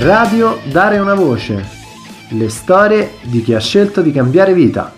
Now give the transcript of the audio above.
Radio Dare una voce. Le storie di chi ha scelto di cambiare vita.